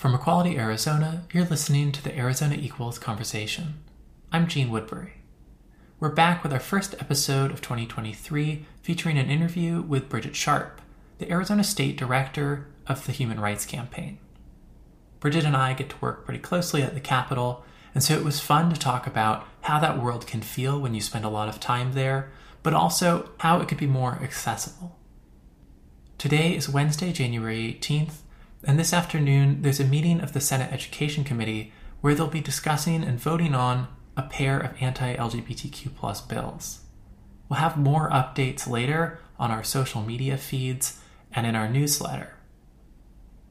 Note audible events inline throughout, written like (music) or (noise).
From Equality Arizona, you're listening to the Arizona Equals Conversation. I'm Jeanne Woodbury. We're back with our first episode of 2023 featuring an interview with Bridget Sharpe, the Arizona State Director of the Human Rights Campaign. Bridget and I get to work pretty closely at the Capitol, and so it was fun to talk about how that world can feel when you spend a lot of time there, but also how it could be more accessible. Today is Wednesday, January 18th, and this afternoon there's a meeting of the Senate Education Committee where they'll be discussing and voting on a pair of anti LGBTQ plus bills. We'll have more updates later on our social media feeds and in our newsletter.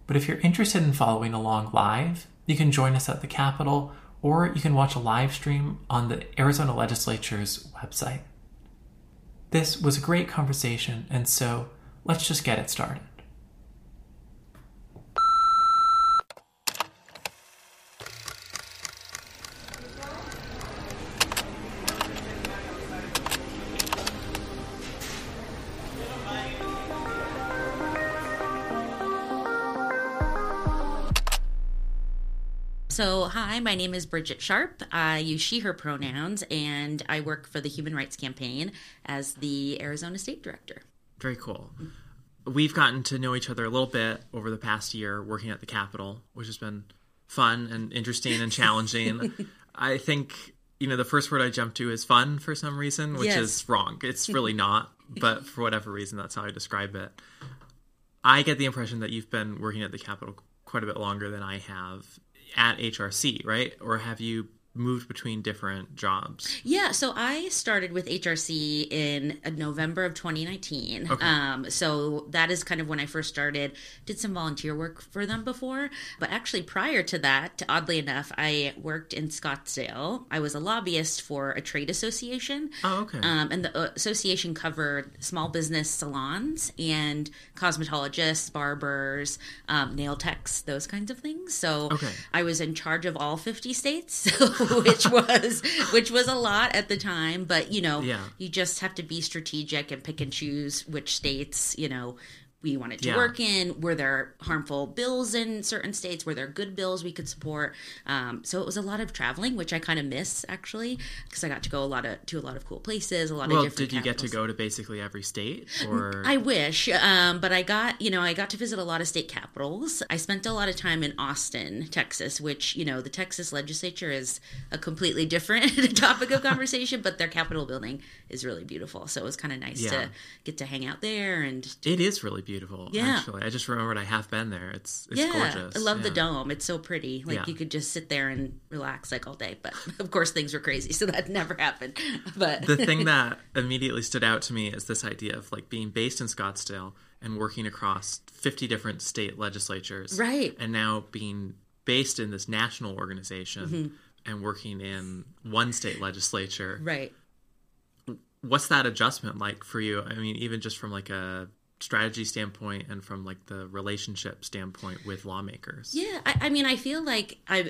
But if you're interested in following along live, you can join us at the Capitol or you can watch a live stream on the Arizona Legislature's website. This was a great conversation, and so let's just get it started. So, hi, my name is Bridget Sharpe. I use she, her pronouns, and I work for the Human Rights Campaign as the Arizona State Director. Very cool. We've gotten to know each other a little bit over the past year working at the Capitol, which has been fun and interesting and challenging. (laughs) I think, you know, the first word I jumped to is fun for some reason, which Yes. is wrong. It's really (laughs) not, but for whatever reason, that's how I describe it. I get the impression that you've been working at the Capitol quite a bit longer than I have at HRC, right? Or have you moved between different jobs? Yeah, so I started with HRC in uh, November of 2019. Okay. Um, so that is kind of when I first started. Did some volunteer work for them before, but actually prior to that, oddly enough, I worked in Scottsdale. I was a lobbyist for a trade association. Oh, okay. Um, and the uh, association covered small business salons and cosmetologists, barbers, um, nail techs, those kinds of things. So Okay. I was in charge of all 50 states, (laughs) (laughs) which was which was a lot at the time. But you know, Yeah. you just have to be strategic and pick and choose which states you know we wanted to Yeah. work in. Were there harmful bills in certain states? Were there good bills we could support? Um, so it was a lot of traveling, which I kind of miss actually, because I got to go a lot of to a lot of cool places, a lot well, of different. did you get to go to basically every state? Or I wish, um, but I got you know I got to visit a lot of state capitals. I spent a lot of time in Austin, Texas, which you know the Texas legislature is a completely different (laughs) topic of (laughs) conversation, but their Capitol building is really beautiful. So it was kind of nice Yeah. to get to hang out there and It is really beautiful. Yeah. actually, I just remembered I have been there. It's it's yeah, gorgeous. I love the dome. It's so pretty. Like Yeah. you could just sit there and relax like all day. But (laughs) of course things were crazy, so that never happened. (laughs) But The thing that immediately stood out to me is this idea of like being based in Scottsdale and working across fifty different state legislatures, Right. And now being based in this national organization Mm-hmm. and working in one state legislature. right. What's that adjustment like for you? I mean, even just from like a strategy standpoint and from like the relationship standpoint with lawmakers. Yeah, I, I mean, I feel like I'm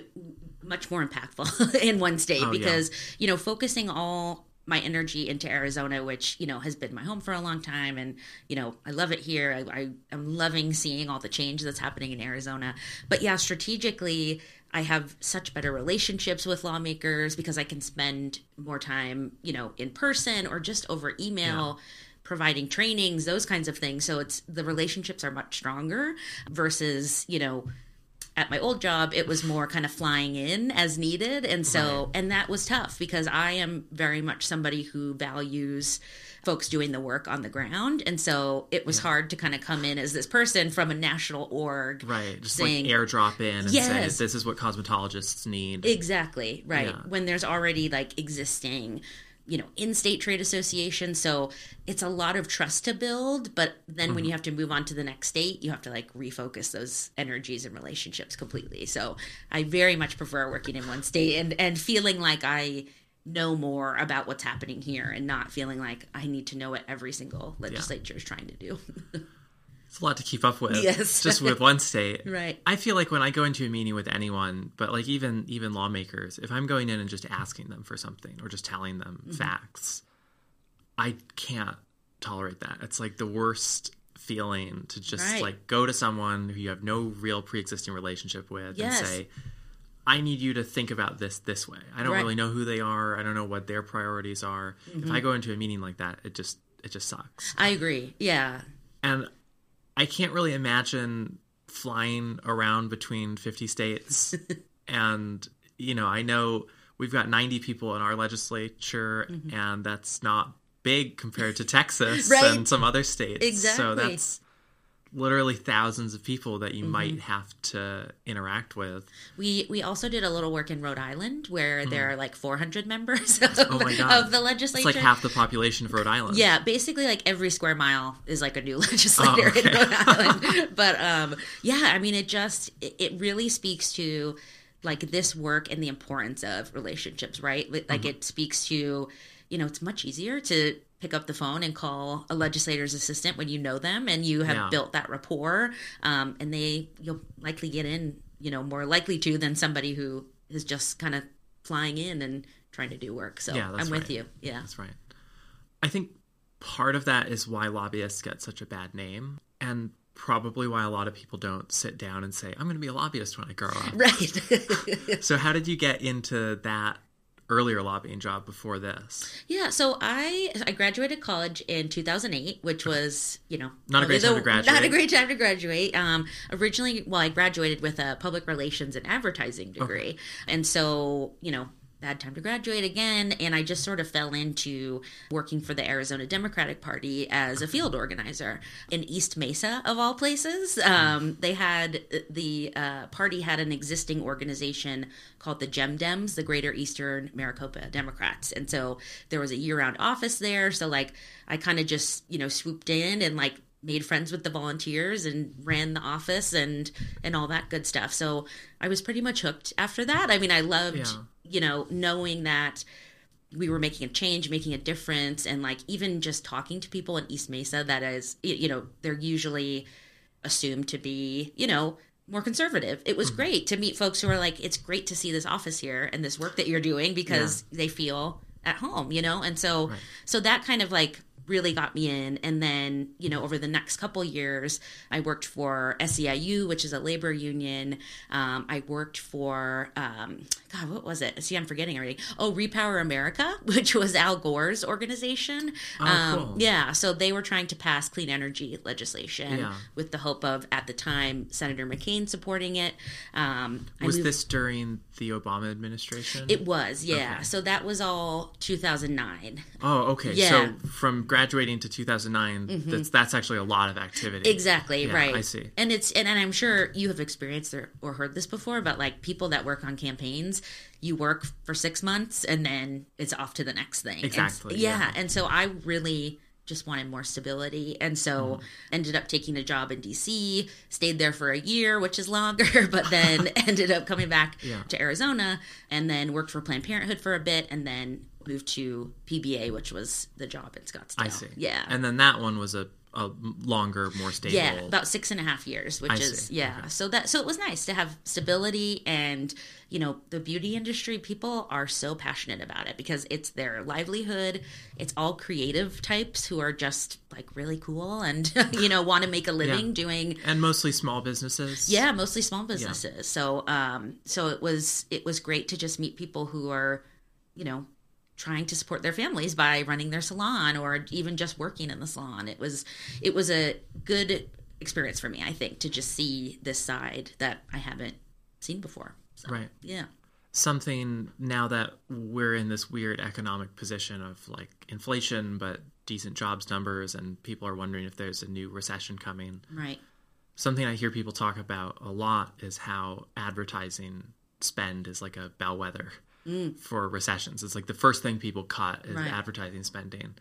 much more impactful (laughs) in one state Oh, yeah. because you know focusing all my energy into Arizona, which you know has been my home for a long time, and you know I love it here. I, I am loving seeing all the change that's happening in Arizona. But yeah, strategically, I have such better relationships with lawmakers because I can spend more time, you know, in person or just over email. Providing trainings those kinds of things so it's the relationships are much stronger versus you know at my old job it was more kind of flying in as needed and so and that was tough because i am very much somebody who values folks doing the work on the ground and so it was hard to kind of come in as this person from a national org Right, just saying like airdrop in and Yes. say this is what cosmetologists need. Exactly, right. Yeah. When there's already like existing, you know, in-state trade association, so it's a lot of trust to build, but then Mm-hmm. when you have to move on to the next state, you have to like refocus those energies and relationships completely. So, I very much prefer working in one state and and feeling like I know more about what's happening here and not feeling like I need to know what every single legislature is trying to do. (laughs) It's a lot to keep up with. Yes. (laughs) just with one state. Right. I feel like when I go into a meeting with anyone, but like even even lawmakers, if I'm going in and just asking them for something or just telling them Mm-hmm. facts, I can't tolerate that. It's like the worst feeling to just Right. like go to someone who you have no real pre-existing relationship with Yes. and say I need you to think about this this way. I don't Right. really know who they are. I don't know what their priorities are. Mm-hmm. If I go into a meeting like that, it just it just sucks. I agree. Yeah. And I can't really imagine flying around between 50 states. (laughs) and, you know, I know we've got 90 people in our legislature, and that's not big compared to Texas Mm-hmm. (laughs) Right. and some other states. So Exactly. that's literally thousands of people that you might mm-hmm. have to interact with. We we also did a little work in Rhode Island where mm. there are like 400 members of. (laughs) Oh my God. of the legislature. It's like half the population of Rhode Island. Yeah, basically like every square mile is like a new (laughs) oh, legislator Oh, okay. in Rhode Island. (laughs) But um yeah, I mean it just it, it really speaks to like this work and the importance of relationships, right? Like like, it speaks to you know, it's much easier to pick up the phone and call a legislator's assistant when you know them and you have Yeah. built that rapport um, and they you'll likely get in you know more likely to than somebody who is just kind of flying in and trying to do work so Yeah, i'm with you yeah That's right. I think part of that is why lobbyists get such a bad name, and probably why a lot of people don't sit down and say, I'm going to be a lobbyist when I grow up. (laughs) right (laughs) so, how did you get into that earlier lobbying job before this? Yeah, so I I graduated college in 2008, which was you know Not a great time to graduate. (laughs) Not a great time to graduate. Um, originally, well, I graduated with a public relations and advertising degree, and so you know. Bad time to graduate again, and I just sort of fell into working for the Arizona Democratic Party as a field organizer in East Mesa, of all places. Um, they had the uh, party had an existing organization called the Gem Dems, the Greater Eastern Maricopa Democrats. And so there was a year round office there. So, like, I kind of just, you know, swooped in and, like, made friends with the volunteers and ran the office and and all that good stuff. So I was pretty much hooked after that. I mean, I loved, Yeah. You know, knowing that we were making a change, making a difference, and like even just talking to people in East Mesa that is, you know, they're usually assumed to be, you know, more conservative. It Mm-hmm. was great to meet folks who are like, it's great to see this office here and this work that you're doing because they feel at home, you know? And so, so that kind of like really got me in. And then, you know, over the next couple years, I worked for SEIU, which is a labor union. Um, I worked for, um, God, what was it? See, I'm forgetting already. Oh, Repower America, (laughs) which was Al Gore's organization. Oh, um, cool. Yeah. So they were trying to pass clean energy legislation Yeah. with the hope of, at the time, Senator McCain supporting it. Um, I Was moved- this during the Obama administration? It was, yeah. Okay. So that was all 2009. oh, okay. Yeah. So, from graduating to 2009, that's, that's actually a lot of activity. Exactly, Yeah, right. I see. And it's and, and I'm sure you have experienced or, or heard this before, but like people that work on campaigns, you work for six months and then it's off to the next thing. And- Exactly, yeah. yeah. And so I really just wanted more stability and so Mm-hmm. ended up taking a job in DC, stayed there for a year, which is longer, (laughs) but then (laughs) ended up coming back Yeah. to Arizona and then worked for Planned Parenthood for a bit and then moved to PBA, which was the job in Scottsdale. I see. Yeah. And then that one was a, a longer, more stable. Yeah, about six and a half years, which I is see. yeah. So that so it was nice to have stability and you know the beauty industry. People are so passionate about it because it's their livelihood. It's all creative types who are just like really cool and (laughs) you know want to make a living Yeah. doing and mostly small businesses. yeah mostly small businesses so um so it was it was great to just meet people who are you know trying to support their families by running their salon or even just working in the salon. It was it was a good experience for me i think to just see this side that i haven't seen before. So, Right. yeah. Something now that we're in this weird economic position of like inflation but decent jobs numbers and people are wondering if there's a new recession coming. Right. Something i hear people talk about a lot is how advertising spend is like a bellwether for recessions it's like the first thing people cut is Mm. Right. Mm-hmm. advertising spending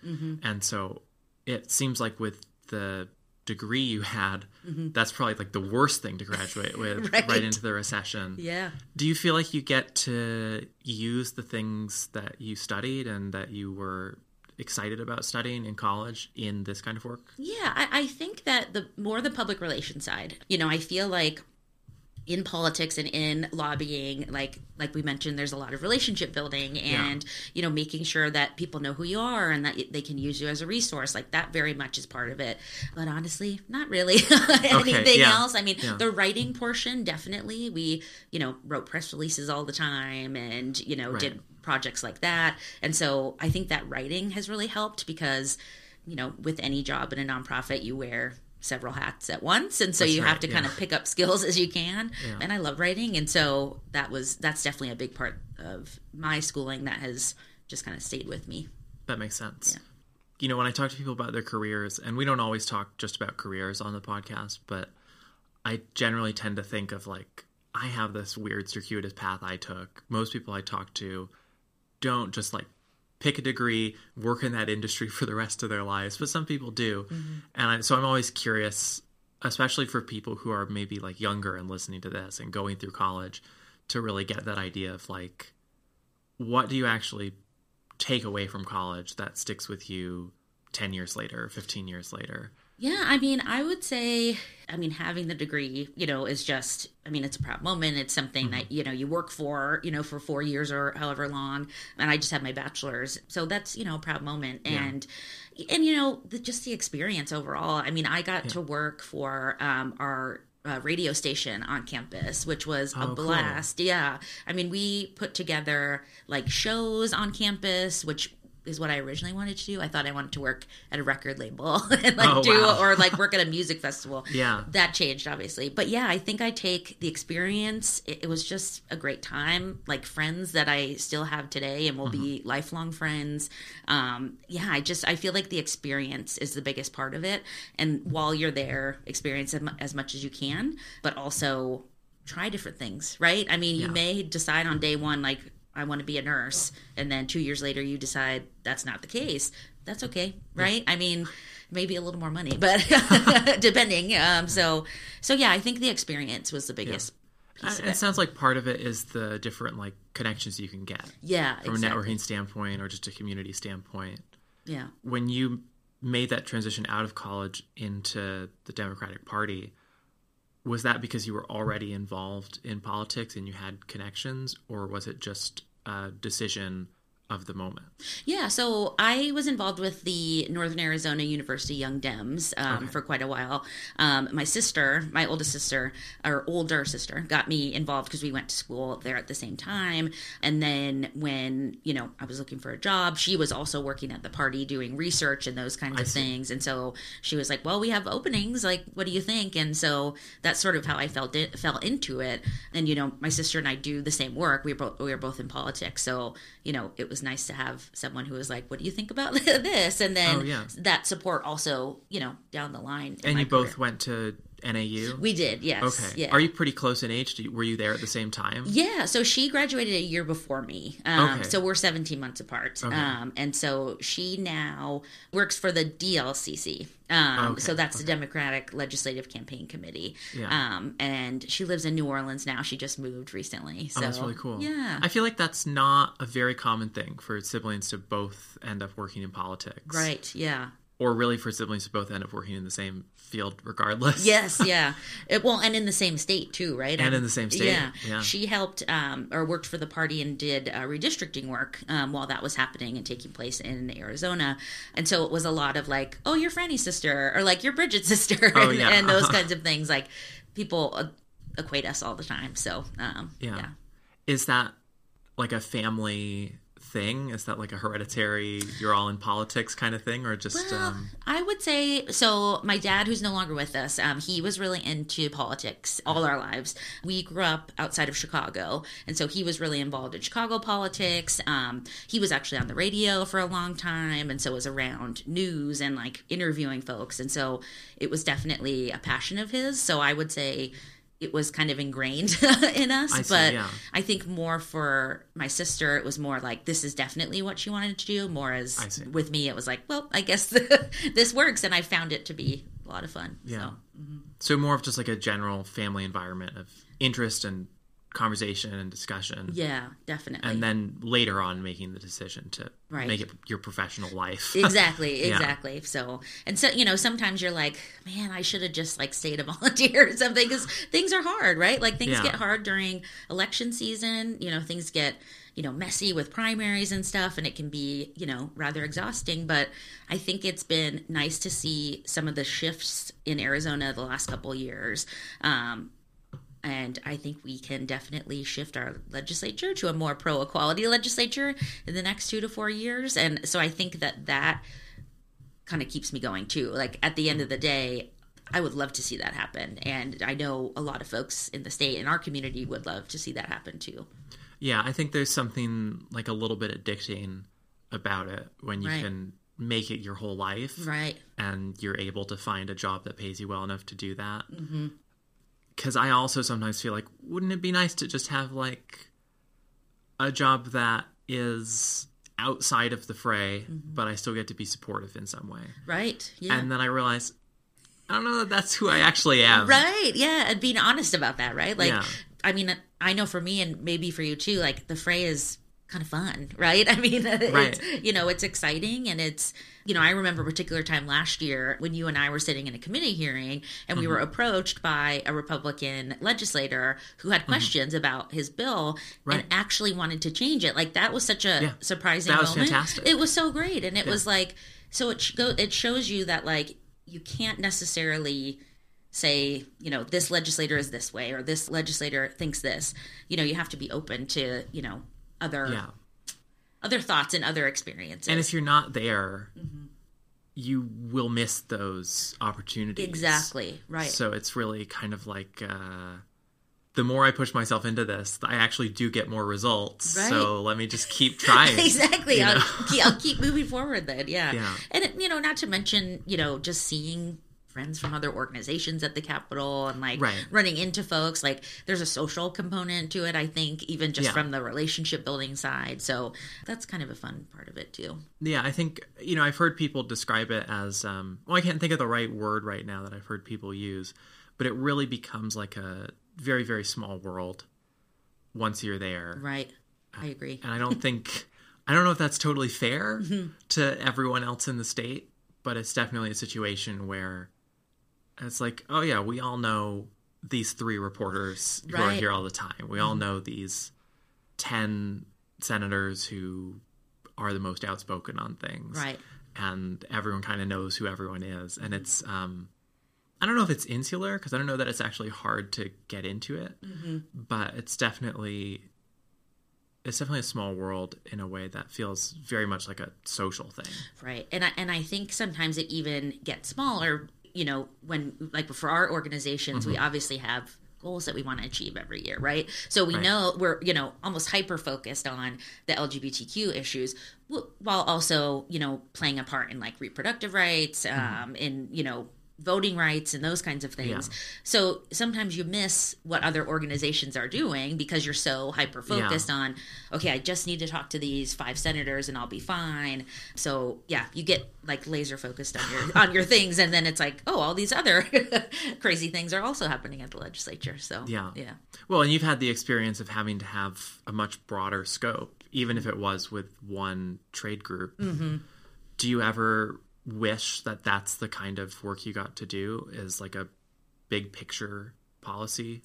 and so it seems like with the degree you had that's probably like the worst thing to graduate (laughs) with Mm-hmm. Right. right into the recession yeah do you feel like you get to use the things that you studied and that you were excited about studying in college in this kind of work? Yeah, I, I think that the more the public relations side, you know, I feel like in politics and in lobbying like like we mentioned there's a lot of relationship building and yeah. you know making sure that people know who you are and that they can use you as a resource like that very much is part of it but honestly not really (laughs) anything okay, yeah. else i mean yeah. the writing portion definitely we you know wrote press releases all the time and you know right. did projects like that and so i think that writing has really helped because you know with any job in a nonprofit you wear several hats at once and so that's you right, have to yeah. kind of pick up skills as you can yeah. and i love writing and so that was that's definitely a big part of my schooling that has just kind of stayed with me that makes sense yeah. you know when i talk to people about their careers and we don't always talk just about careers on the podcast but i generally tend to think of like i have this weird circuitous path i took most people i talk to don't just like pick a degree, work in that industry for the rest of their lives, but some people do. Mm-hmm. And I, so I'm always curious, especially for people who are maybe like younger and listening to this and going through college, to really get that idea of like, what do you actually take away from college that sticks with you 10 years later, 15 years later? Yeah, I mean, I would say, I mean, having the degree, you know, is just, I mean, it's a proud moment. It's something mm-hmm. that, you know, you work for, you know, for four years or however long. And I just had my bachelor's. So that's, you know, a proud moment. Yeah. And, and, you know, the, just the experience overall. I mean, I got yeah. to work for um, our uh, radio station on campus, which was oh, a blast. Cool. Yeah. I mean, we put together like shows on campus, which is what I originally wanted to do. I thought I wanted to work at a record label (laughs) and like oh, do wow. or like work at a music festival. (laughs) Yeah. That changed obviously. But yeah, I think I take the experience. It, it was just a great time. Like friends that I still have today and will mm-hmm. be lifelong friends. Um, yeah, I just I feel like the experience is the biggest part of it. And while you're there, experience as much as you can, but also try different things, right? I mean, yeah. you may decide on day one like I want to be a nurse, and then two years later you decide that's not the case. That's okay, right? I mean, maybe a little more money, but (laughs) depending. Um, so, so yeah, I think the experience was the biggest. Yeah. It. it. sounds like part of it is the different like connections you can get. Yeah, from exactly. a networking standpoint or just a community standpoint. Yeah. When you made that transition out of college into the Democratic Party, was that because you were already involved in politics and you had connections, or was it just uh, decision of the moment? Yeah, so I was involved with the Northern Arizona University Young Dems um, okay. for quite a while. Um, my sister, my oldest sister, or older sister, got me involved because we went to school there at the same time. And then when you know I was looking for a job, she was also working at the party doing research and those kinds I of see. things. And so she was like, "Well, we have openings. Like, what do you think?" And so that's sort of how I felt it fell into it. And you know, my sister and I do the same work. We were both we were both in politics, so you know, it was was nice to have someone who was like, "What do you think about (laughs) this?" And then oh, yeah. that support also, you know, down the line. And you career. both went to NAU? We did, yes. Okay. Yeah. Are you pretty close in age? You, were you there at the same time? Yeah. So she graduated a year before me. Um, okay. So we're 17 months apart. Okay. Um, and so she now works for the DLCC. Um, okay. So that's the Democratic Legislative Campaign Committee. Yeah. Um, and she lives in New Orleans now. She just moved recently. So oh, that's really cool. Yeah. I feel like that's not a very common thing for siblings to both end up working in politics. Right. Yeah or really for siblings to both end up working in the same field regardless. yes, (laughs) yeah. It, well, and in the same state too, right? And, in the same state. Yeah. yeah. She helped um, or worked for the party and did uh, redistricting work um, while that was happening and taking place in Arizona. And so it was a lot of like, oh, you're Franny's sister, or like you're Bridget's sister, oh, (laughs) and, yeah. and, those (laughs) kinds of things. Like people uh, equate us all the time. So um, yeah. yeah. Is that like a family thing? Is that like a hereditary, you're all in politics kind of thing, or just? Well, um... I would say so. My dad, who's no longer with us, um, he was really into politics all our lives. We grew up outside of Chicago, and so he was really involved in Chicago politics. Um, he was actually on the radio for a long time, and so was around news and like interviewing folks, and so it was definitely a passion of his. So I would say it was kind of ingrained (laughs) in us. I see, but yeah. I think more for my sister, it was more like this is definitely what she wanted to do. More as with me, it was like, well, I guess (laughs) this works, and I found it to be a lot of fun. Yeah. So, mm-hmm. so more of just like a general family environment of interest and conversation and discussion. Yeah, definitely. And then later on making the decision to Right. make it your professional life. (laughs) exactly Yeah. exactly so and so you know sometimes you're like man i should have just like stayed a (laughs) volunteer or something because things are hard right like things Yeah. get hard during election season you know things get you know messy with primaries and stuff and it can be you know rather exhausting but i think it's been nice to see some of the shifts in arizona the last couple years um, and I think we can definitely shift our legislature to a more pro equality legislature in the next two to four years. And so I think that that kind of keeps me going too. Like at the end of the day, I would love to see that happen. And I know a lot of folks in the state and our community would love to see that happen too. Yeah, I think there's something like a little bit addicting about it when you Right. can make it your whole life Right. and you're able to find a job that pays you well enough to do that. Mm-hmm. Because I also sometimes feel like, wouldn't it be nice to just have like a job that is outside of the fray, Mm-hmm. but I still get to be supportive in some way? Right. Yeah. And then I realize, I don't know that that's who I actually am. Right. Yeah. And being honest about that, right? Like, Yeah. I mean, I know for me and maybe for you too, like the fray is kind of fun, (laughs) right? I mean, (laughs) it's, Right. you know, it's exciting and it's, you know, I remember a particular time last year when you and I were sitting in a committee hearing and we Mm-hmm. were approached by a Republican legislator who had questions about his bill Mm-hmm. Right. and actually wanted to change it. Like that was such a Yeah. surprising That was moment. fantastic. It was so great. And it was like, so it, sh- go, it shows you that like you can't necessarily say you know this legislator is this way or this legislator thinks this you know you have to be open to you know other Yeah. other thoughts and other experiences And if you're not there, Mm-hmm. you will miss those opportunities. exactly right So it's really kind of like uh, the more I push myself into this, I actually do get more results. Right. So let me just keep trying. (laughs) exactly I'll, keep, I'll keep moving forward then yeah, Yeah. and you know not to mention you know just seeing friends from other organizations at the capitol and like Right. running into folks like there's a social component to it i think even just Yeah. from the relationship building side so that's kind of a fun part of it too Yeah, I think you know I've heard people describe it as um, well. I can't think of the right word right now that I've heard people use, but it really becomes like a very very small world once you're there. right i agree And I don't (laughs) think I don't know if that's totally fair Mm-hmm. to everyone else in the state, but it's definitely a situation where it's like, oh yeah, we all know these three reporters who are here all the time. We all know these ten senators who are the most outspoken on things. right And everyone kind of knows who everyone is. And it's um I don't know if it's insular because I don't know that it's actually hard to get into it, Mm-hmm. but it's definitely it's definitely a small world in a way that feels very much like a social thing. Right. And I, and I think sometimes it even gets smaller, you know, when like for our organizations, Mm-hmm. we obviously have goals that we want to achieve every year, right? So we Right. know we're, you know, almost hyper focused on the LGBTQ issues while also, you know, playing a part in like reproductive rights, Mm-hmm. um in, you know, voting rights and those kinds of things. So sometimes you miss what other organizations are doing because you're so hyper focused on okay, I just need to talk to these five senators and I'll be fine. So yeah, you get like laser focused on your on your things and then it's like, oh, all these other (laughs) crazy things are also happening at the legislature. So Yeah. Yeah. Well, and you've had the experience of having to have a much broader scope, even if it was with one trade group. Mm-hmm. Do you ever wish that that's the kind of work you got to do is like a big picture policy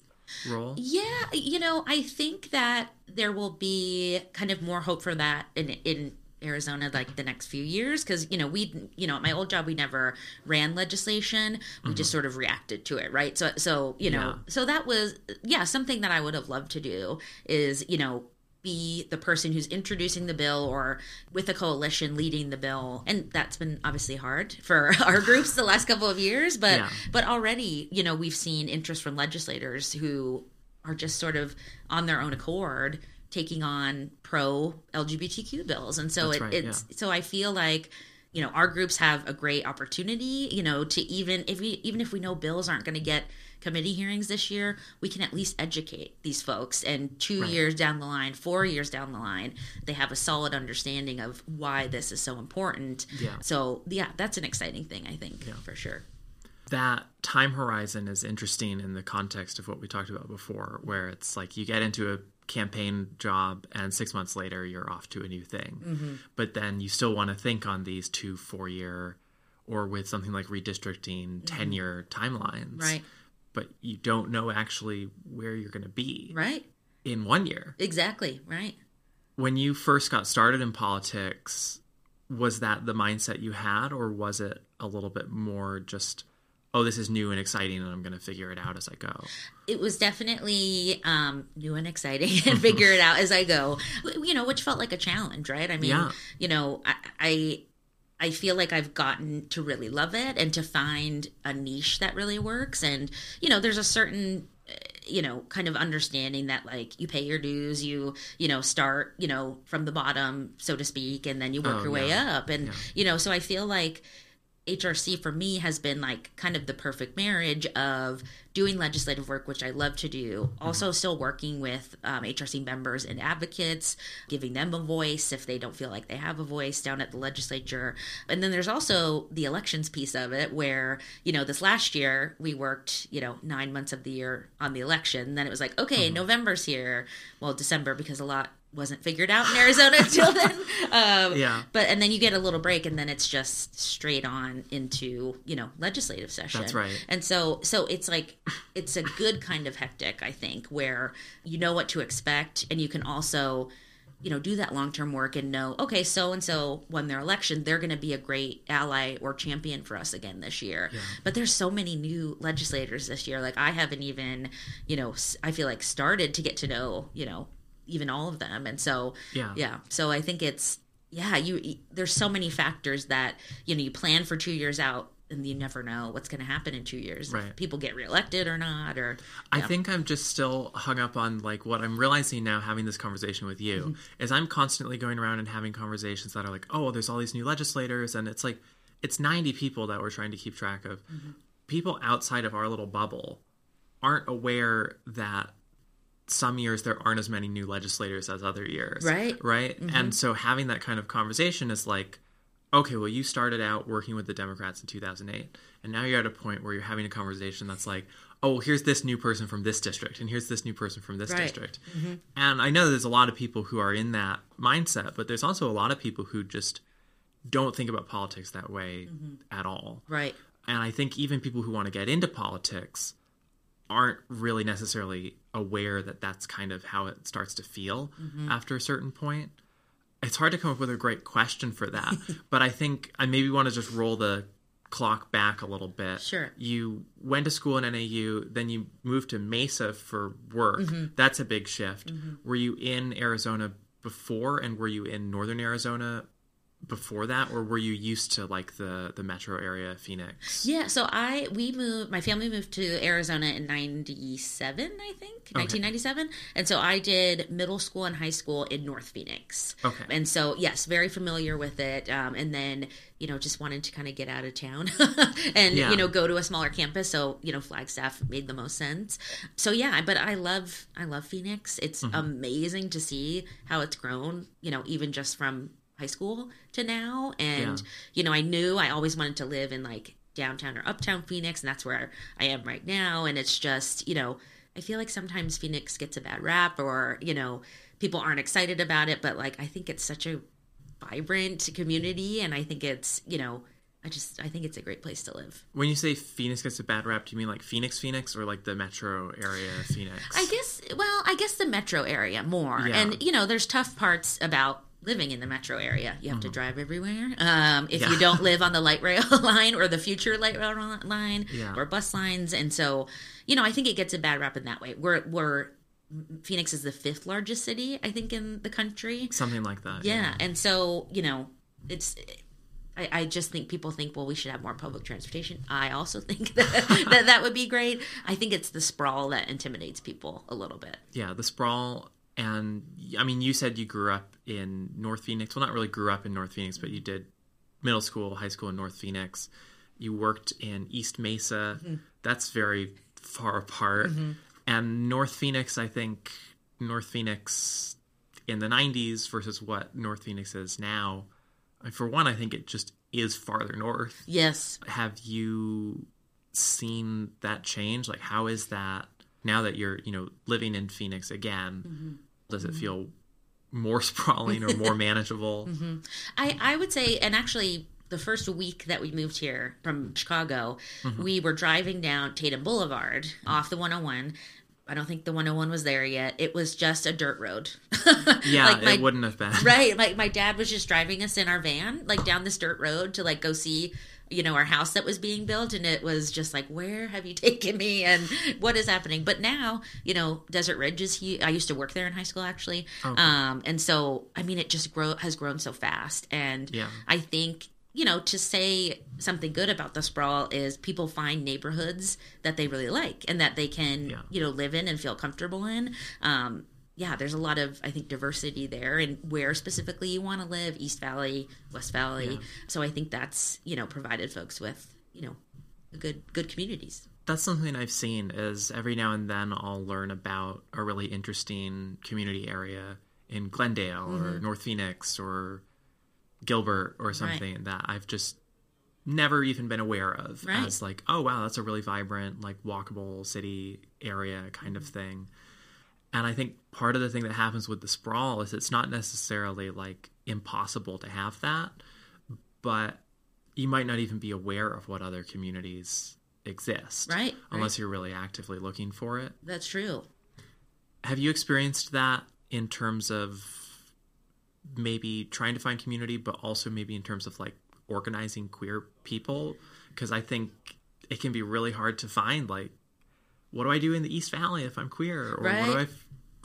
role? Yeah, you know, I think that there will be kind of more hope for that in in Arizona like the next few years because you know we you know at my old job we never ran legislation we just mm-hmm. sort of reacted to it right so so you know Yeah. so that was yeah something that I would have loved to do is you know be the person who's introducing the bill or with a coalition leading the bill. And that's been obviously hard for (laughs) our groups the last couple of years but Yeah. but already you know we've seen interest from legislators who are just sort of on their own accord taking on pro lgbtq bills. And so it, right, it's so i feel like you know our groups have a great opportunity you know to even if we even if we know bills aren't going to get committee hearings this year we can at least educate these folks and two Right. years down the line four years down the line they have a solid understanding of why this is so important Yeah. so yeah that's an exciting thing i think yeah. for sure that time horizon is interesting in the context of what we talked about before, where it's like you get into a campaign job and six months later you're off to a new thing. Mm-hmm. But then you still want to think on these two, four year, or with something like redistricting, 10 year timelines. Mm-hmm. Right. But you don't know actually where you're going to be Right. in one year. Exactly. Right. When you first got started in politics, was that the mindset you had, or was it a little bit more just, oh, this is new and exciting and I'm going to figure it out as I go? it was definitely um, new and exciting (laughs) and (laughs) figure it out as I go. You know, which felt like a challenge, right? I mean, Yeah. you know, I, I I feel like I've gotten to really love it and to find a niche that really works. And you know, there's a certain uh, you know kind of understanding that like you pay your dues you you know start you know from the bottom so to speak and then you work Oh, your way up and you know so i feel like HRC for me has been like kind of the perfect marriage of doing legislative work, which I love to do, also still working with um, HRC members and advocates, giving them a voice if they don't feel like they have a voice down at the legislature. And then there's also the elections piece of it where, you know, this last year we worked, you know, nine months of the year on the election. Then it was like, okay, November's here. Well, December because a lot wasn't figured out in Arizona (laughs) until then. Um, Yeah. but and then you get a little break and then it's just straight on into you know legislative session That's right. and so so it's like it's a good kind of hectic i think where you know what to expect and you can also you know do that long-term work and know okay so and so won their election they're going to be a great ally or champion for us again this year but there's so many new legislators this year like i haven't even you know i feel like started to get to know you know even all of them and so Yeah. yeah so i think it's yeah you there's so many factors that you know you plan for two years out and you never know what's going to happen in two years if Right. people get reelected or not or I think I'm just still hung up on like what I'm realizing now having this conversation with you Mm-hmm. is I'm constantly going around and having conversations that are like, oh, there's all these new legislators and it's like it's 90 people that we're trying to keep track of. Mm-hmm. People outside of our little bubble aren't aware that some years there aren't as many new legislators as other years. Right. Right? Mm-hmm. And so having that kind of conversation is like okay, well, you started out working with the Democrats in 2008, and now you're at a point where you're having a conversation that's like, oh, well, here's this new person from this district, and here's this new person from this Right. district. Mm-hmm. And I know there's a lot of people who are in that mindset, but there's also a lot of people who just don't think about politics that way mm-hmm. at all. right And I think even people who want to get into politics aren't really necessarily aware that that's kind of how it starts to feel mm-hmm. after a certain point. It's hard to come up with a great question for that, (laughs) but I think I maybe want to just roll the clock back a little bit. Sure. You went to school in NAU, then you moved to Mesa for work. Mm-hmm. That's a big shift. Mm-hmm. Were you in Arizona before and were you in northern Arizona before that or were you used to like the the metro area Phoenix? yeah so i we moved my family moved to arizona in 97 i think 1997 and so i did middle school and high school in north phoenix. Okay. and so yes very familiar with it um, and then you know just wanted to kind of get out of town (laughs) and Yeah. you know go to a smaller campus. So you know flagstaff made the most sense. So yeah but i love i love phoenix. It's amazing to see how it's grown you know even just from high school to now and Yeah. you know i knew i always wanted to live in like downtown or uptown phoenix and that's where i am right now and it's just you know i feel like sometimes phoenix gets a bad rap or you know people aren't excited about it but like i think it's such a vibrant community and i think it's you know i just i think it's a great place to live When you say Phoenix gets a bad rap, do you mean like Phoenix Phoenix or like the metro area Phoenix? i guess well i guess the metro area more Yeah. and you know there's tough parts about living in the metro area. You have to drive everywhere. Um, if Mm-hmm. Yeah. you don't (laughs) live on the light rail (laughs) line or the future light rail line Yeah. or bus lines. And so you know i think it gets a bad rap in that way. We're we're phoenix is the fifth largest city i think in the country. Something like that. yeah. And so you know it's I, I just think people think well we should have more public transportation. I also (laughs) think that, that that would be great. I think it's the sprawl that intimidates people a little bit. Yeah, the sprawl and I mean you said you grew up in North Phoenix. Well, not really grew up in North Phoenix, but you did middle school, high school in North Phoenix. You worked in East Mesa. Mm-hmm. That's very far apart. Mm-hmm. And North Phoenix, I think North Phoenix in the 90s versus what North Phoenix is now. For one, I think it just is farther north. yes have you seen that change? Like, how is that now that you're, you know, living in Phoenix again? Mm-hmm. Does it feel more (laughs) sprawling or more manageable? (laughs) I, I would say, and actually, the first week that we moved here from Chicago, Mm-hmm. we were driving down Tatum Boulevard off the 101. I don't think the 101 was there yet. It was just a dirt road. (laughs) Yeah, Like my- it wouldn't have been. right. Like my dad was just driving us in our van, like down this dirt road to like go see, you know, our house that was being built. And it was just like, where have you (laughs) taken me and what is happening? But now, you know, Desert Ridge is huge. I used to work there in high school actually. Um, and so, I mean, it just grow has grown so fast. And Yeah. I think, you know, to say something good about the sprawl is people find neighborhoods that they really like and that they can, Yeah. you know, live in and feel comfortable in. Um, yeah, there's a lot of I think diversity there and where specifically you want to live, East Valley, West Valley. So I think that's, you know, provided folks with, you know, good good communities. That's something I've seen is every now and then I'll learn about a really interesting community area in Glendale Mm-hmm. or North Phoenix or Gilbert or something that I've just never even been aware of Right. as like, oh wow, that's a really vibrant, like walkable city area kind of thing. And I think part of the thing that happens with the sprawl is it's not necessarily like impossible to have that, but you might not even be aware of what other communities exist. Right, Unless you're really actively looking for it. That's true. Have you experienced that in terms of maybe trying to find community, but also maybe in terms of like organizing queer people? Because I think it can be really hard to find like, what do I do in the East Valley if I'm queer? Or what do I Right.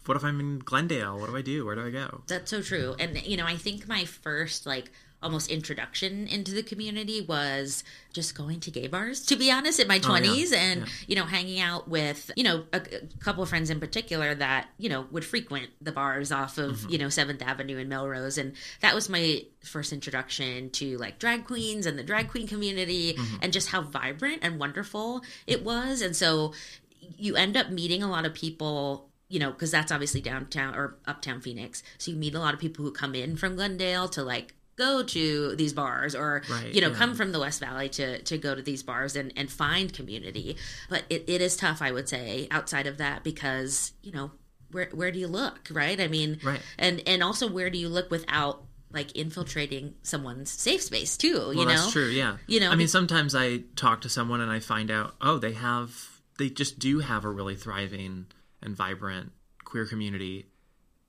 what if I'm in Glendale? What do I do? Where do I go? That's so true. And you know, I think my first like almost introduction into the community was just going to gay bars to be honest in my 20s and you know hanging out with you know a, a couple of friends in particular that you know would frequent the bars off of mm-hmm. you know 7th Avenue and Melrose and that was my first introduction to like drag queens and the drag queen community mm-hmm. and just how vibrant and wonderful it was and so you end up meeting a lot of people you know, because that's obviously downtown or uptown Phoenix. So you meet a lot of people who come in from Glendale to like go to these bars or Right, you know yeah. come from the west valley to to go to these bars and and find community but it, it is tough i would say outside of that because you know where where do you look right i mean Right. and and also where do you look without like infiltrating someone's safe space too you well, know that's true. Yeah. You know, I mean, sometimes I talk to someone and I find out, oh, they have, they just do have a really thriving and vibrant queer community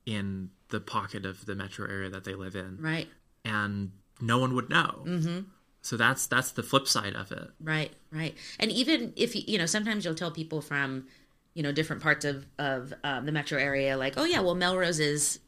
in the pocket of the metro area that they live in, right and no one would know. Mm-hmm. So that's that's the flip side of it. Right, right. And even if you, you know, sometimes you'll tell people from, you know, different parts of of um, the metro area, like, oh yeah, well Melrose is,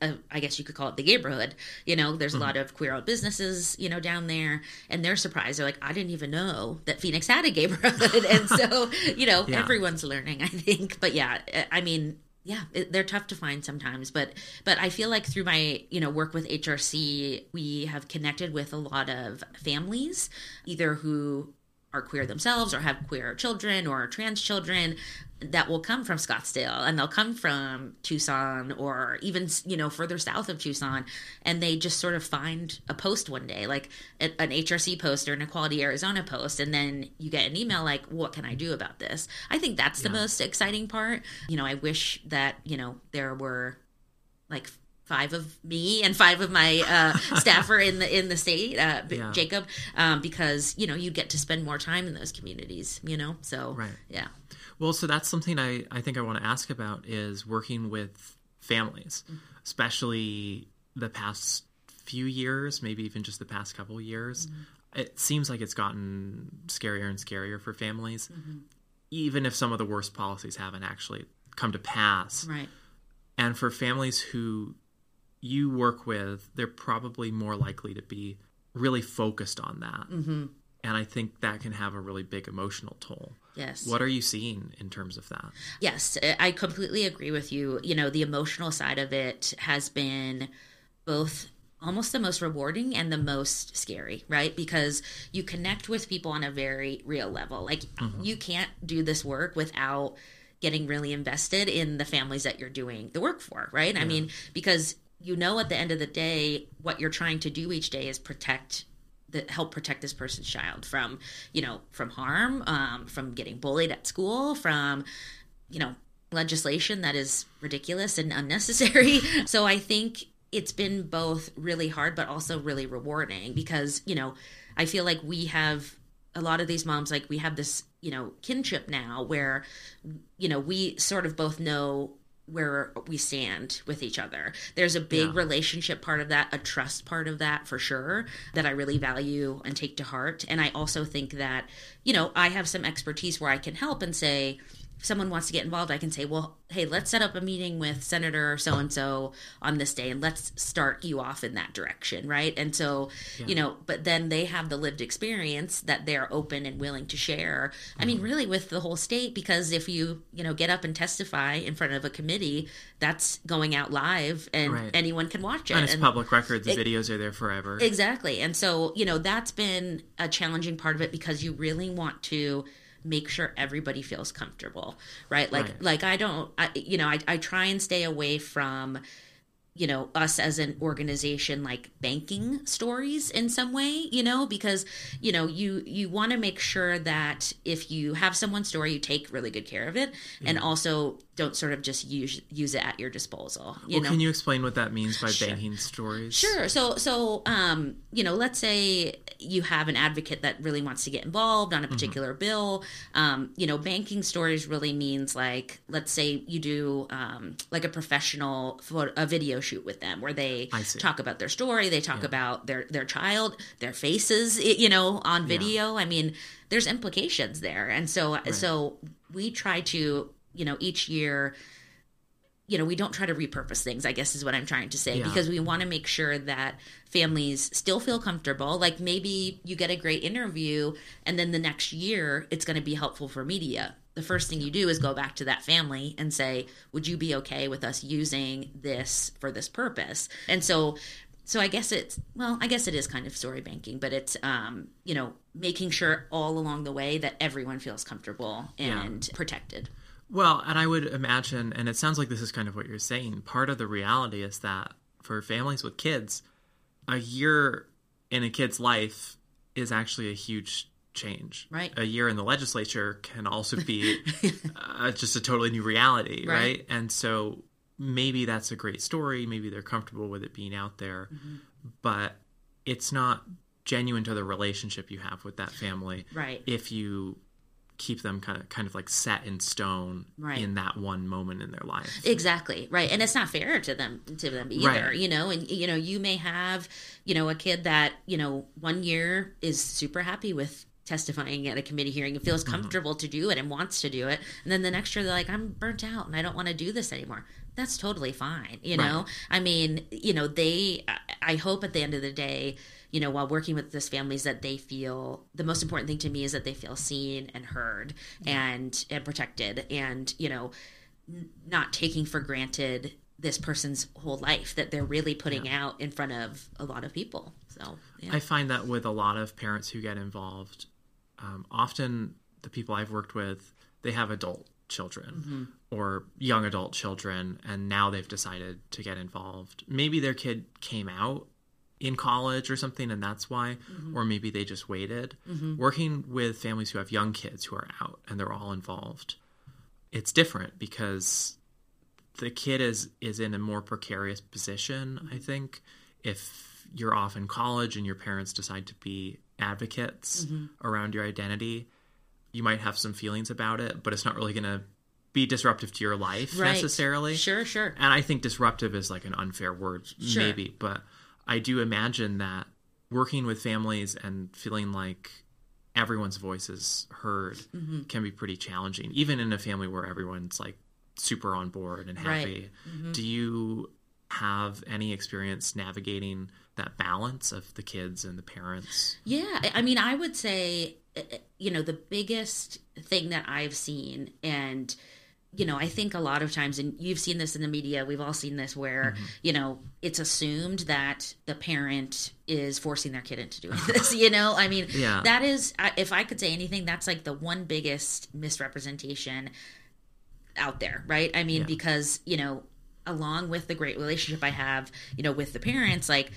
Uh, I guess you could call it the neighborhood. You know, there's a mm-hmm. lot of queer owned businesses, you know, down there, and they're surprised. They're like, I didn't even know that Phoenix had a neighborhood, (laughs) and so you know, Yeah. everyone's learning, I think. But yeah, I mean. Yeah, it, they're tough to find sometimes, but but I feel like through my you know work with HRC, we have connected with a lot of families, either who are queer themselves or have queer children or trans children that will come from Scottsdale and they'll come from Tucson or even you know further south of Tucson and they just sort of find a post one day like an HRC post or an Equality Arizona post and then you get an email like what can I do about this? I think that's the most exciting part. You know I wish that you know there were like five of me and five of my uh, (laughs) staffer in the in the state, uh, Yeah. Jacob, um, because you know you get to spend more time in those communities. You know, so Right. yeah, Well, so that's something I, I think I want to ask about is working with families, especially the past few years, maybe even just the past couple years. It seems like it's gotten scarier and scarier for families, even if some of the worst policies haven't actually come to pass. right, And for families who you work with, they're probably more likely to be really focused on that. Mm-hmm. And I think that can have a really big emotional toll. yes, What are you seeing in terms of that? Yes, I completely agree with you. You know, the emotional side of it has been both almost the most rewarding and the most scary, right? Because you connect with people on a very real level. Like, you can't do this work without getting really invested in the families that you're doing the work for, right? I mean, because you know at the end of the day, what you're trying to do each day is protect help protect this person's child from you know from harm um, from getting bullied at school from you know legislation that is ridiculous and unnecessary. (laughs) So i think it's been both really hard but also really rewarding because you know i feel like we have a lot of these moms like we have this you know kinship now where you know we sort of both know where we stand with each other. There's a big Yeah. relationship part of that, a trust part of that for sure that I really value and take to heart. And I also think that, you know, I have some expertise where I can help and say, if someone wants to get involved, I can say, well, hey, let's set up a meeting with Senator so and so on this day and let's start you off in that direction, right? And so, you know, but then they have the lived experience that they're open and willing to share. I mean, mm-hmm. really with the whole state, because if you, you know, get up and testify in front of a committee, that's going out live and Right. anyone can watch it. And it's And- public record. The videos are there forever. Exactly. And so, you know, that's been a challenging part of it because you really want to make sure everybody feels comfortable, right? Like Right. like I don't I, you know, I I try and stay away from you know us as an organization like banking stories in some way you know because you know you you want to make sure that if you have someone's story you take really good care of it and mm-hmm. also don't sort of just use use it at your disposal you well, know can you explain what that means by banking stories? Sure. So, so, um, you know, let's say you have an advocate that really wants to get involved Mm-hmm. on a particular bill. Um, you know, banking stories really means like, let's say you do um, like a professional photo, a video shoot with them where they talk about their story, they talk about their their child, their faces, you know, on video. I mean, there's implications there, and so so we try to, you know, each year you know, we don't try to repurpose things, I guess is what I'm trying to say, Yeah. because we want to make sure that families still feel comfortable. Like maybe you get a great interview and then the next year it's going to be helpful for media. The first thing you do is go back to that family and say, would you be okay with us using this for this purpose? And so, so I guess it's, well, I guess it is kind of story banking, but it's, um, you know, making sure all along the way that everyone feels comfortable and protected. Well, and I would imagine, and it sounds like this is kind of what you're saying. Part of the reality is that for families with kids, a year in a kid's life is actually a huge change. Right. A year in the legislature can also be (laughs) uh, just a totally new reality, right. Right. And so maybe that's a great story. Maybe they're comfortable with it being out there, Mm-hmm. but it's not genuine to the relationship you have with that family. Right. If you keep them kind of kind of like set in stone Right. in that one moment in their life. Exactly right, and it's not fair to them to them either. Right. You know, and you know you may have you know a kid that you know one year is super happy with testifying at a committee hearing and feels mm-hmm. comfortable to do it and wants to do it, and then the next year they're like, I'm burnt out and I don't want to do this anymore. That's totally fine. You know, I mean, you know, they. I- hope at the end of the day. You know, while working with this families, that they feel the most important thing to me is that they feel seen and heard and and protected, and you know, not taking for granted this person's whole life that they're really putting out in front of a lot of people. So, yeah. I find that with a lot of parents who get involved, um, often the people I've worked with, they have adult children mm-hmm. or young adult children, and now they've decided to get involved. Maybe their kid came out in college or something, and that's why, mm-hmm. or maybe they just waited. Mm-hmm. Working with families who have young kids who are out and they're all involved, it's different because the kid is is in a more precarious position i think. If you're off in college and your parents decide to be advocates around your identity you might have some feelings about it but it's not really going to be disruptive to your life Right. necessarily Sure, sure. and i think disruptive is like an unfair word Sure. maybe but i do imagine that working with families and feeling like everyone's voice is heard Mm-hmm. can be pretty challenging even in a family where everyone's like super on board and Right. happy do you have any experience navigating that balance of the kids and the parents Yeah, I- mean, I would say, Uh, uh, you know, the biggest thing that I've seen, and you know, I think a lot of times, and you've seen this in the media, we've all seen this, where mm-hmm. you know, it's assumed that the parent is forcing their kid into doing (laughs) this. You know, I mean, Yeah. that is, if I could say anything, that's like the one biggest misrepresentation out there, right? I mean, because, you know, along with the great relationship I have, you know, with the parents, like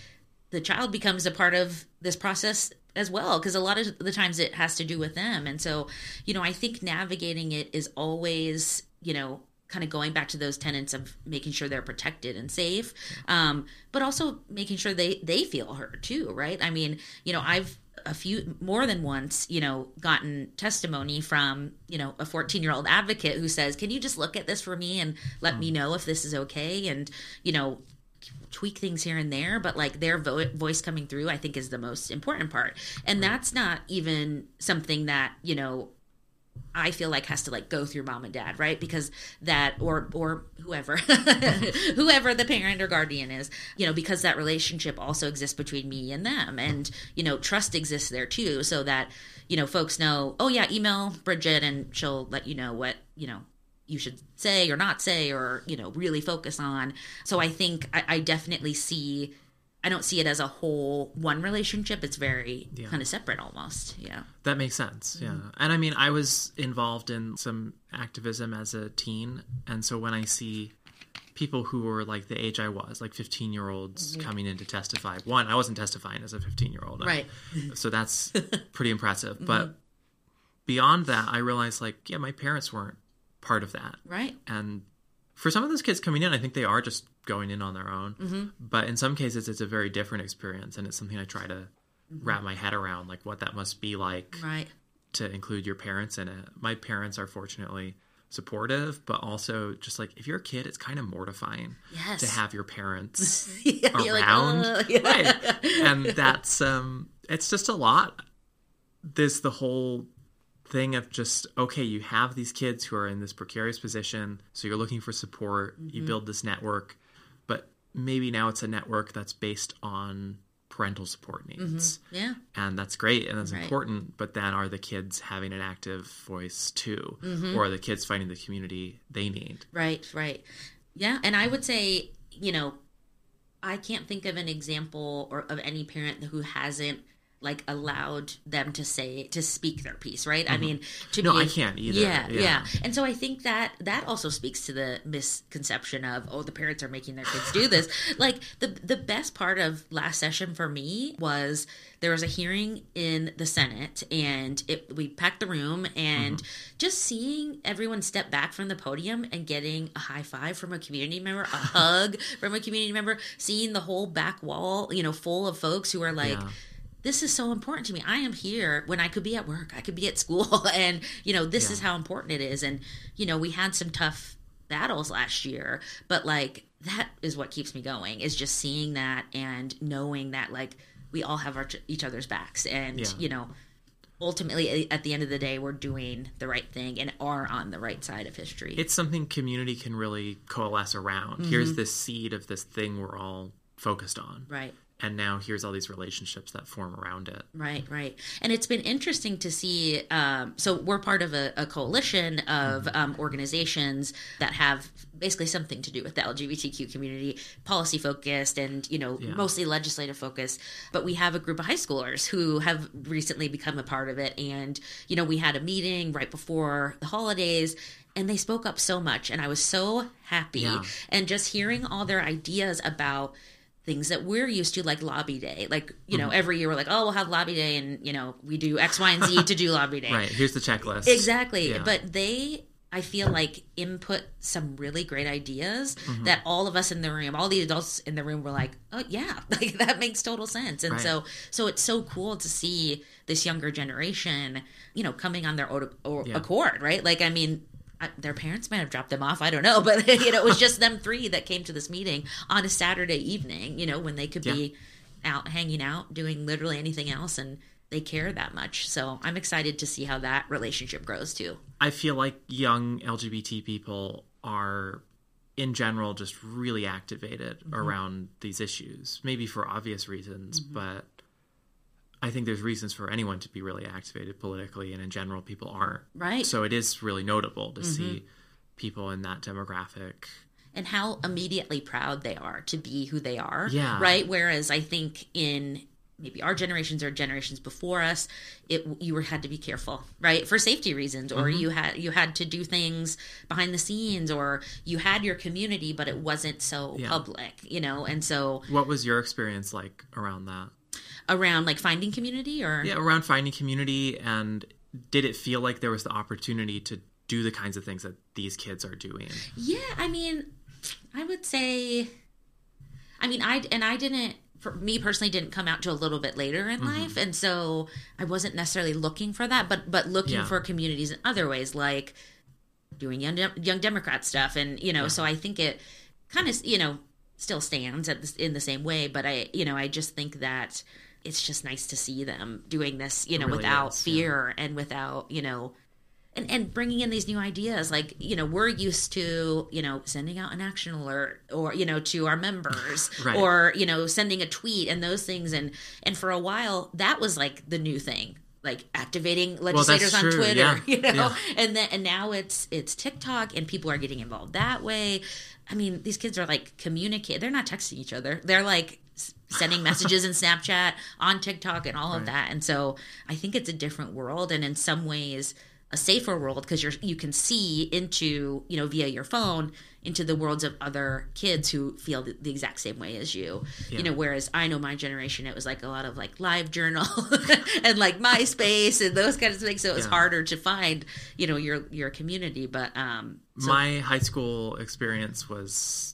the child becomes a part of this process as well because a lot of the times it has to do with them. And so you know i think navigating it is always you know kind of going back to those tenets of making sure they're protected and safe um, but also making sure they they feel heard too right? I mean you know i've a few more than once you know gotten testimony from you know a 14 year old advocate who says can you just look at this for me and let me know if this is okay? And you know tweak things here and there but like their vo- voice coming through i think is the most important part. And that's not even something that you know I feel like has to like go through mom and dad, right? Because that or or whoever (laughs) whoever the parent or guardian is, you know, because that relationship also exists between me and them. And you know, trust exists there too so that you know, folks know, oh yeah, email Bridget and she'll let you know what, you know, you should say or not say or, you know, really focus on. So I think I, I definitely see I don't see it as a whole one relationship. It's very Yeah. kind of separate almost. Yeah. That makes sense. Yeah. Mm-hmm. And I mean, I was involved in some activism as a teen. And so when I see people who were like the age I was, like 15 year olds mm-hmm. coming in to testify, one, I wasn't testifying as a 15 year old. Right. (laughs) So that's (laughs) pretty impressive. But mm-hmm. beyond that, I realized like, yeah, my parents weren't part of that. Right. And for some of those kids coming in, I think they are just going in on their own. Mm-hmm. But in some cases, it's a very different experience. And it's something I try to wrap my head around, like what that must be like Right. to include your parents in it. My parents are fortunately supportive, but also just like if you're a kid, it's kind of mortifying Yes. to have your parents (laughs) yeah, you're like, around. Yeah. Right. And that's um it's just a lot. There's the whole thing of just okay, you have these kids who are in this precarious position, so you're looking for support, Mm-hmm. you build this network, but maybe now it's a network that's based on parental support needs Yeah. and that's great and that's Right. important but then are the kids having an active voice too Mm-hmm. or are the kids finding the community they need Right, right. Yeah, and I would say, you know, I can't think of an example or of any parent who hasn't like allowed them to say to speak their piece, right? I mean, to Mm-hmm. No, be I can't either. Yeah, Yeah. yeah, And so I think that that also speaks to the misconception of oh, the parents are making their kids do this. (laughs) like the the best part of last session for me was there was a hearing in the Senate, and it we packed the room, and just seeing everyone step back from the podium and getting a high five from a community member, a (laughs) hug from a community member, seeing the whole back wall, you know, full of folks who are like Yeah. This is so important to me. I am here when I could be at work, I could be at school, (laughs) and you know, this is how important it is. And you know, we had some tough battles last year, but like that is what keeps me going is just seeing that and knowing that like we all have our, each other's backs, and Yeah. you know, ultimately eh, at the end of the day, we're doing the right thing and are on the right side of history. it's something community can really coalesce around mm-hmm. here's this seed of this thing we're all focused on right. And now here's all these relationships that form around it Right, right. And it's been interesting to see. Um, so, we're part of a, a coalition of um, organizations that have basically something to do with the LGBTQ community, policy focused and, you know, Yeah. mostly legislative focused. But we have a group of high schoolers who have recently become a part of it. And, you know, we had a meeting right before the holidays. And they spoke up so much, and I was so happy. Yeah. And just hearing all their ideas about things that we're used to like lobby day like you Mm-hmm. know every year we're like oh we'll have lobby day and you know we do x y and z to do lobby day right here's the checklist exactly Yeah. but they i feel like input some really great ideas Mm-hmm. that all of us in the room all the adults in the room were like oh yeah (laughs) like that makes total sense and Right. so so it's so cool to see this younger generation you know coming on their own o- Yeah. accord right like i mean I, their parents might have dropped them off. I don't know, (laughs) but you know, it was just them three that came to this meeting on a Saturday evening. You know, when they could be out hanging out, doing literally anything else, and they care that much. So I'm excited to see how that relationship grows too. i feel like young lgbt people are in general just really activated Mm-hmm. around these issues maybe for obvious reasons but i think there's reasons for anyone to be really activated politically and in general people aren't Right. so it is really notable Mm-hmm. to see people in that demographic and how immediately proud they are to be who they are. Yeah. Right. Whereas I think in maybe our generations or generations before us, it you were had to be careful, right, for safety reasons, or you had you had to do things behind the scenes, or you had your community, but it wasn't so Yeah. public, you know. And so what was your experience like around that around like finding community or yeah around finding community and did it feel like there was the opportunity to do the kinds of things that these kids are doing Yeah, I mean, I would say, I mean, I and I didn't. For me personally, didn't come out to a little bit later in Mm-hmm. life, and so I wasn't necessarily looking for that, but but looking Yeah. for communities in other ways, like doing young young Democrat stuff, and you know, so I think it kind of you know still stands at this, in the same way, but I you know I just think that it's just nice to see them doing this, you know, really without is, yeah. fear and without you know and, and bringing in these new ideas like you know we're used to you know sending out an action alert or you know to our members (laughs) Right. or you know sending a tweet and those things and and for a while that was like the new thing like activating legislators on true, twitter yeah, (laughs) you know yeah. and then and now it's it's tiktok and people are getting involved that way i mean these kids are like communicate they're not texting each other they're like sending messages in snapchat on tiktok and all of that. And so i think it's a different world and in some ways a safer world because you're you can see into you know via your phone into the worlds of other kids who feel the, the exact same way as you. You know whereas i know my generation it was like a lot of like live journal (laughs) and like myspace and those kinds of things. So it was Yeah. harder to find you know your your community. But um so, my high school experience was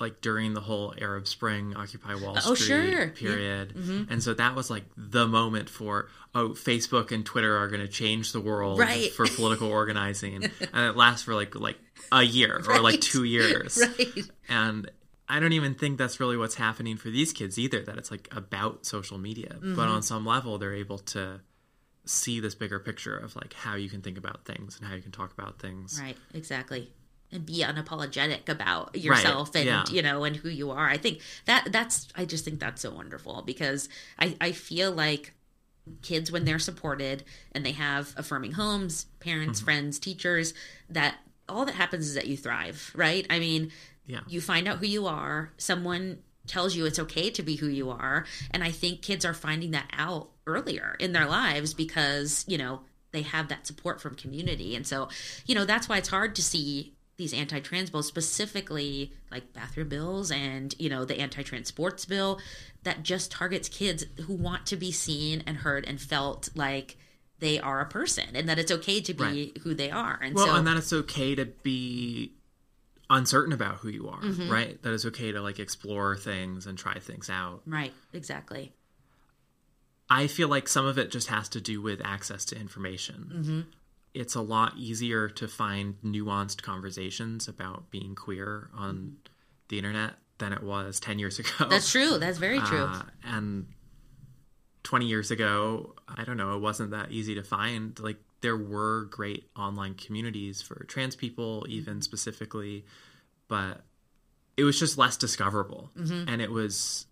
like during the whole Arab Spring, Occupy Wall Oh, Street sure. Yeah. period, and so that was like the moment for oh, Facebook and Twitter are going to change the world Right. for political (laughs) organizing, and it lasts for like like a year or like two years, right and I don't even think that's really what's happening for these kids either. That it's like about social media, Mm-hmm. but on some level, they're able to see this bigger picture of like how you can think about things and how you can talk about things. Right, exactly. And be unapologetic about yourself and yeah. you know and who you are. I think that that's I just think that's so wonderful because I I feel like kids when they're supported and they have affirming homes, parents, mm-hmm. friends, teachers that all that happens is that you thrive, right? I mean, Yeah. you find out who you are, someone tells you it's okay to be who you are, and I think kids are finding that out earlier in their lives because, you know, they have that support from community. And so, you know, that's why it's hard to see these anti-trans bills specifically like bathroom bills and you know the anti-trans sports bill that just targets kids who want to be seen and heard and felt like they are a person and that it's okay to be Right. who they are and Well, so and that it's okay to be uncertain about who you are, Mm-hmm. right? That it's okay to like explore things and try things out. right exactly I feel like some of it just has to do with access to information. Mm-hmm. It's a lot easier to find nuanced conversations about being queer on the internet than it was 10 years ago. that's true that's very true Uh, and 20 years ago, I don't know, it wasn't that easy to find. Like, there were great online communities for trans people, even specifically, but it was just less discoverable. And it was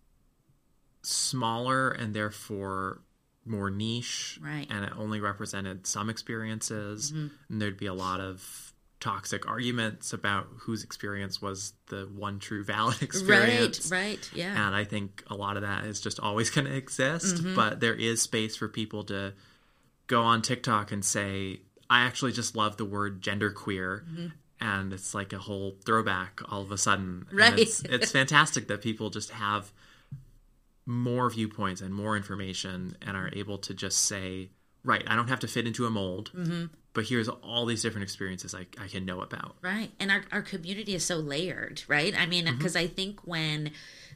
smaller and therefore more niche. Right. And it only represented some experiences. And there'd be a lot of toxic arguments about whose experience was the one true valid (laughs) experience. right right yeah And I think a lot of that is just always (laughs) going to exist. Mm-hmm. But there is space for people to go on TikTok and say, I actually just love the word genderqueer. Mm-hmm. And it's like a whole throwback all of a sudden. Right. It's, it's (laughs) fantastic that people just have more viewpoints and more information and are able to just say, right, I don't have to fit into a mold, Mm-hmm. but here's all these different experiences I, I can know about. Right. And our, our community is so layered, right? I mean, because I think when,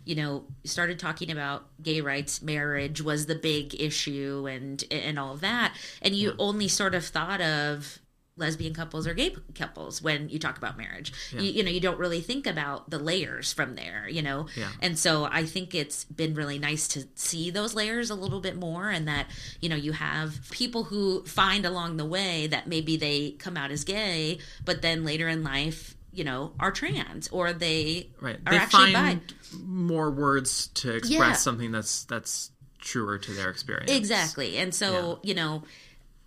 you know, started talking about gay rights, marriage was the big issue and and all that, and you only sort of thought of lesbian couples or gay couples when you talk about marriage. You, you know, you don't really think about the layers from there, you know? Yeah. And so I think it's been really nice to see those layers a little bit more and that, you know, you have people who find along the way that maybe they come out as gay, but then later in life, you know, are trans or they Right. are they actually find bi. more words to express Yeah. something that's that's truer to their experience. Exactly. And so, you know,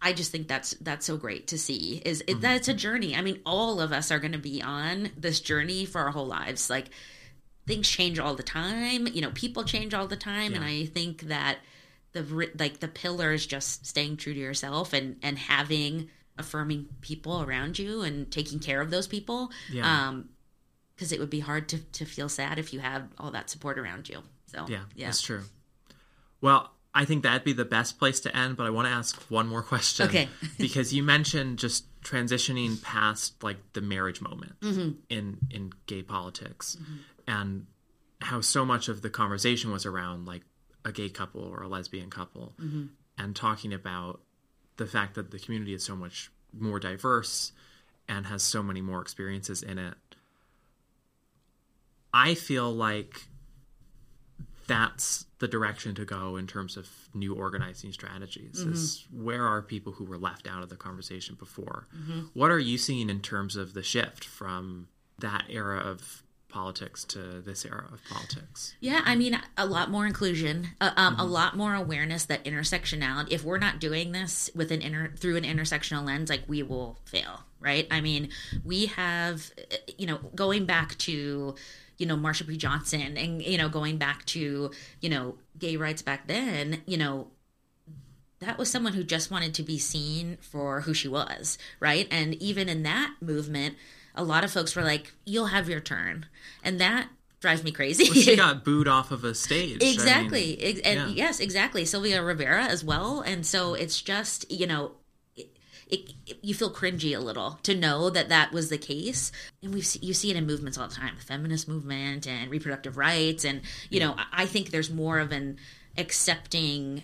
I just think that's that's so great to see is it, that it's a journey. I mean, all of us are going to be on this journey for our whole lives. Like things change all the time, you know, people change all the time and I think that the like the pillar is just staying true to yourself and and having affirming people around you and taking care of those people. Yeah. Um because it would be hard to to feel sad if you had all that support around you. So, Yeah, yeah. that's true. Well, I think that'd be the best place to end, but I want to ask one more question. Okay. (laughs) because you mentioned just transitioning past like the marriage moment mm-hmm. in in gay politics and how so much of the conversation was around like a gay couple or a lesbian couple mm-hmm. and talking about the fact that the community is so much more diverse and has so many more experiences in it. I feel like that's the direction to go in terms of new organizing strategies is where are people who were left out of the conversation before what are you seeing in terms of the shift from that era of politics to this era of politics Yeah, I mean, a lot more inclusion, uh, um, a lot more awareness that intersectionality. If we're not doing this with an inter through an intersectional lens, like we will fail, right? I mean, we have, uh, you know, going back to, you know, Marsha P. Johnson, and you know, going back to, you know, gay rights back then, you know, that was someone who just wanted to be seen for who she was, right? And even in that movement, a lot of folks were like, "You'll have your turn," and that drives me crazy. she got (laughs) booed off of a stage I mean, exactly and yeah. yes exactly sylvia rivera as well and so it's just you know it, it, you feel cringy a little to know that that was the case. And we see, you see it in movements all the time the feminist movement and reproductive rights. And you know I- i think there's more of an accepting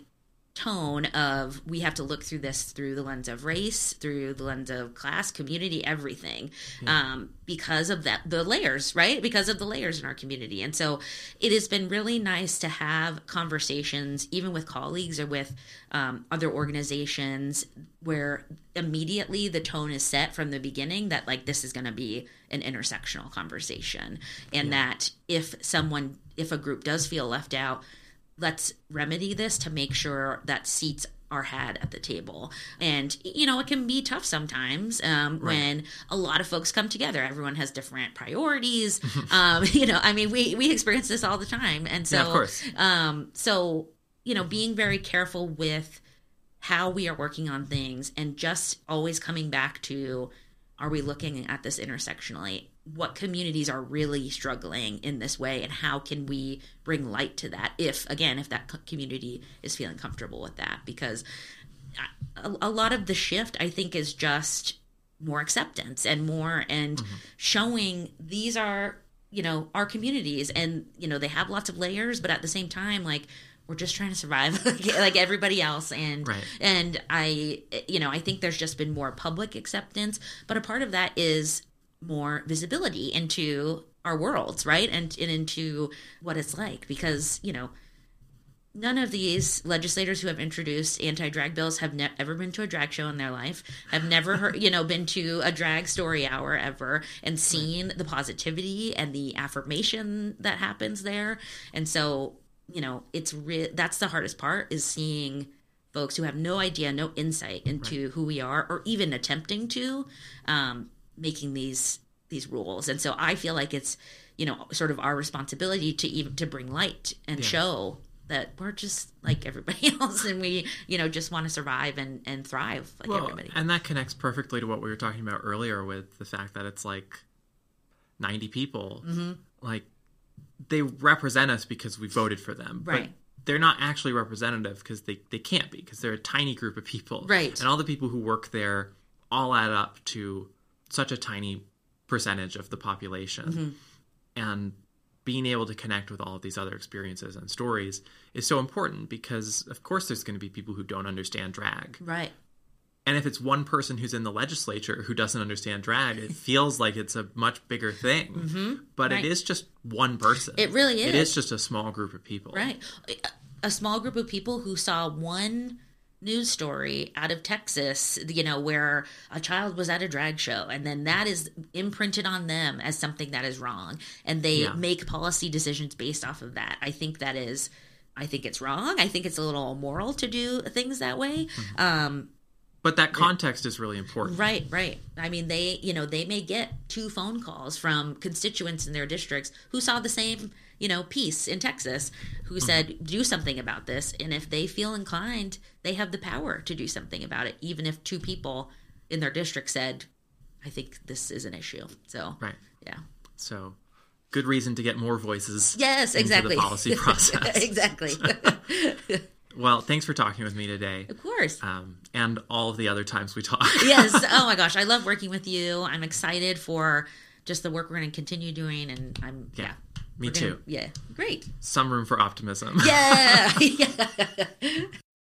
tone of we have to look through this through the lens of race through the lens of class community everything um, because of that the layers right? Because of the layers in our community. And so it has been really nice to have conversations even with colleagues or with um, other organizations where immediately the tone is set from the beginning that like this is going to be an intersectional conversation. And that if someone if a group does feel left out let's remedy this to make sure that seats are had at the table. And, you know, it can be tough sometimes um, when a lot of folks come together. Everyone has different priorities. (laughs) um, you know, I mean, we, we experience this all the time. And so, Yeah, of course. um, so, you know, being very careful with how we are working on things and just always coming back to are we looking at this intersectionally? What communities are really struggling in this way, and how can we bring light to that? If, again, if that community is feeling comfortable with that, because a, a lot of the shift, I think, is just more acceptance and more and mm-hmm. showing these are you know our communities and you know they have lots of layers but at the same time like we're just trying to survive (laughs) like, like everybody else and Right. and i you know i think there's just been more public acceptance but a part of that is more visibility into our worlds right? And, and into what it's like because you know none of these legislators who have introduced anti-drag bills have ne- ever been to a drag show in their life have never heard you know been to a drag story hour ever and seen the positivity and the affirmation that happens there. And so you know it's re- that's the hardest part is seeing folks who have no idea no insight into who we are or even attempting to um, making these these rules and so i feel like it's you know sort of our responsibility to even to bring light and show that we're just like everybody (laughs) else and we you know just want to survive and and thrive like well, everybody and that connects perfectly to what we were talking about earlier with the fact that it's like 90 people Mm-hmm. like they represent us because we voted for them Right. but they're not actually representative because they, they can't be because they're a tiny group of people Right. and all the people who work there all add up to such a tiny percentage of the population Mm-hmm. and being able to connect with all of these other experiences and stories is so important because of course there's going to be people who don't understand drag right and if it's one person who's in the legislature who doesn't understand drag, it (laughs) feels like it's a much bigger thing. Mm-hmm. But Right. it is just one person. It really is. It is. is just a small group of people. right a small group of people who saw one news story out of Texas, you know, where a child was at a drag show and then that is imprinted on them as something that is wrong and they Yeah. make policy decisions based off of that. I think that is I think it's wrong. I think it's a little immoral to do things that way. Um But that context is really important. Right, right. I mean, they, you know, they may get two phone calls from constituents in their districts who saw the same, you know, Piece in Texas who said, do something about this. And if they feel inclined, they have the power to do something about it, even if two people in their district said, I think this is an issue. So, Right. yeah. So good reason to get more voices. Yes, exactly. The policy (laughs) process. (laughs) exactly. (laughs) well, thanks for talking with me today. of course. Um, and all of the other times we talk. yes. Oh my gosh, I love working with you. I'm excited for just the work we're going to continue doing, and I'm yeah. Me We're gonna- too. Yeah. Great. Some room for optimism. Yeah. (laughs) (laughs) yeah.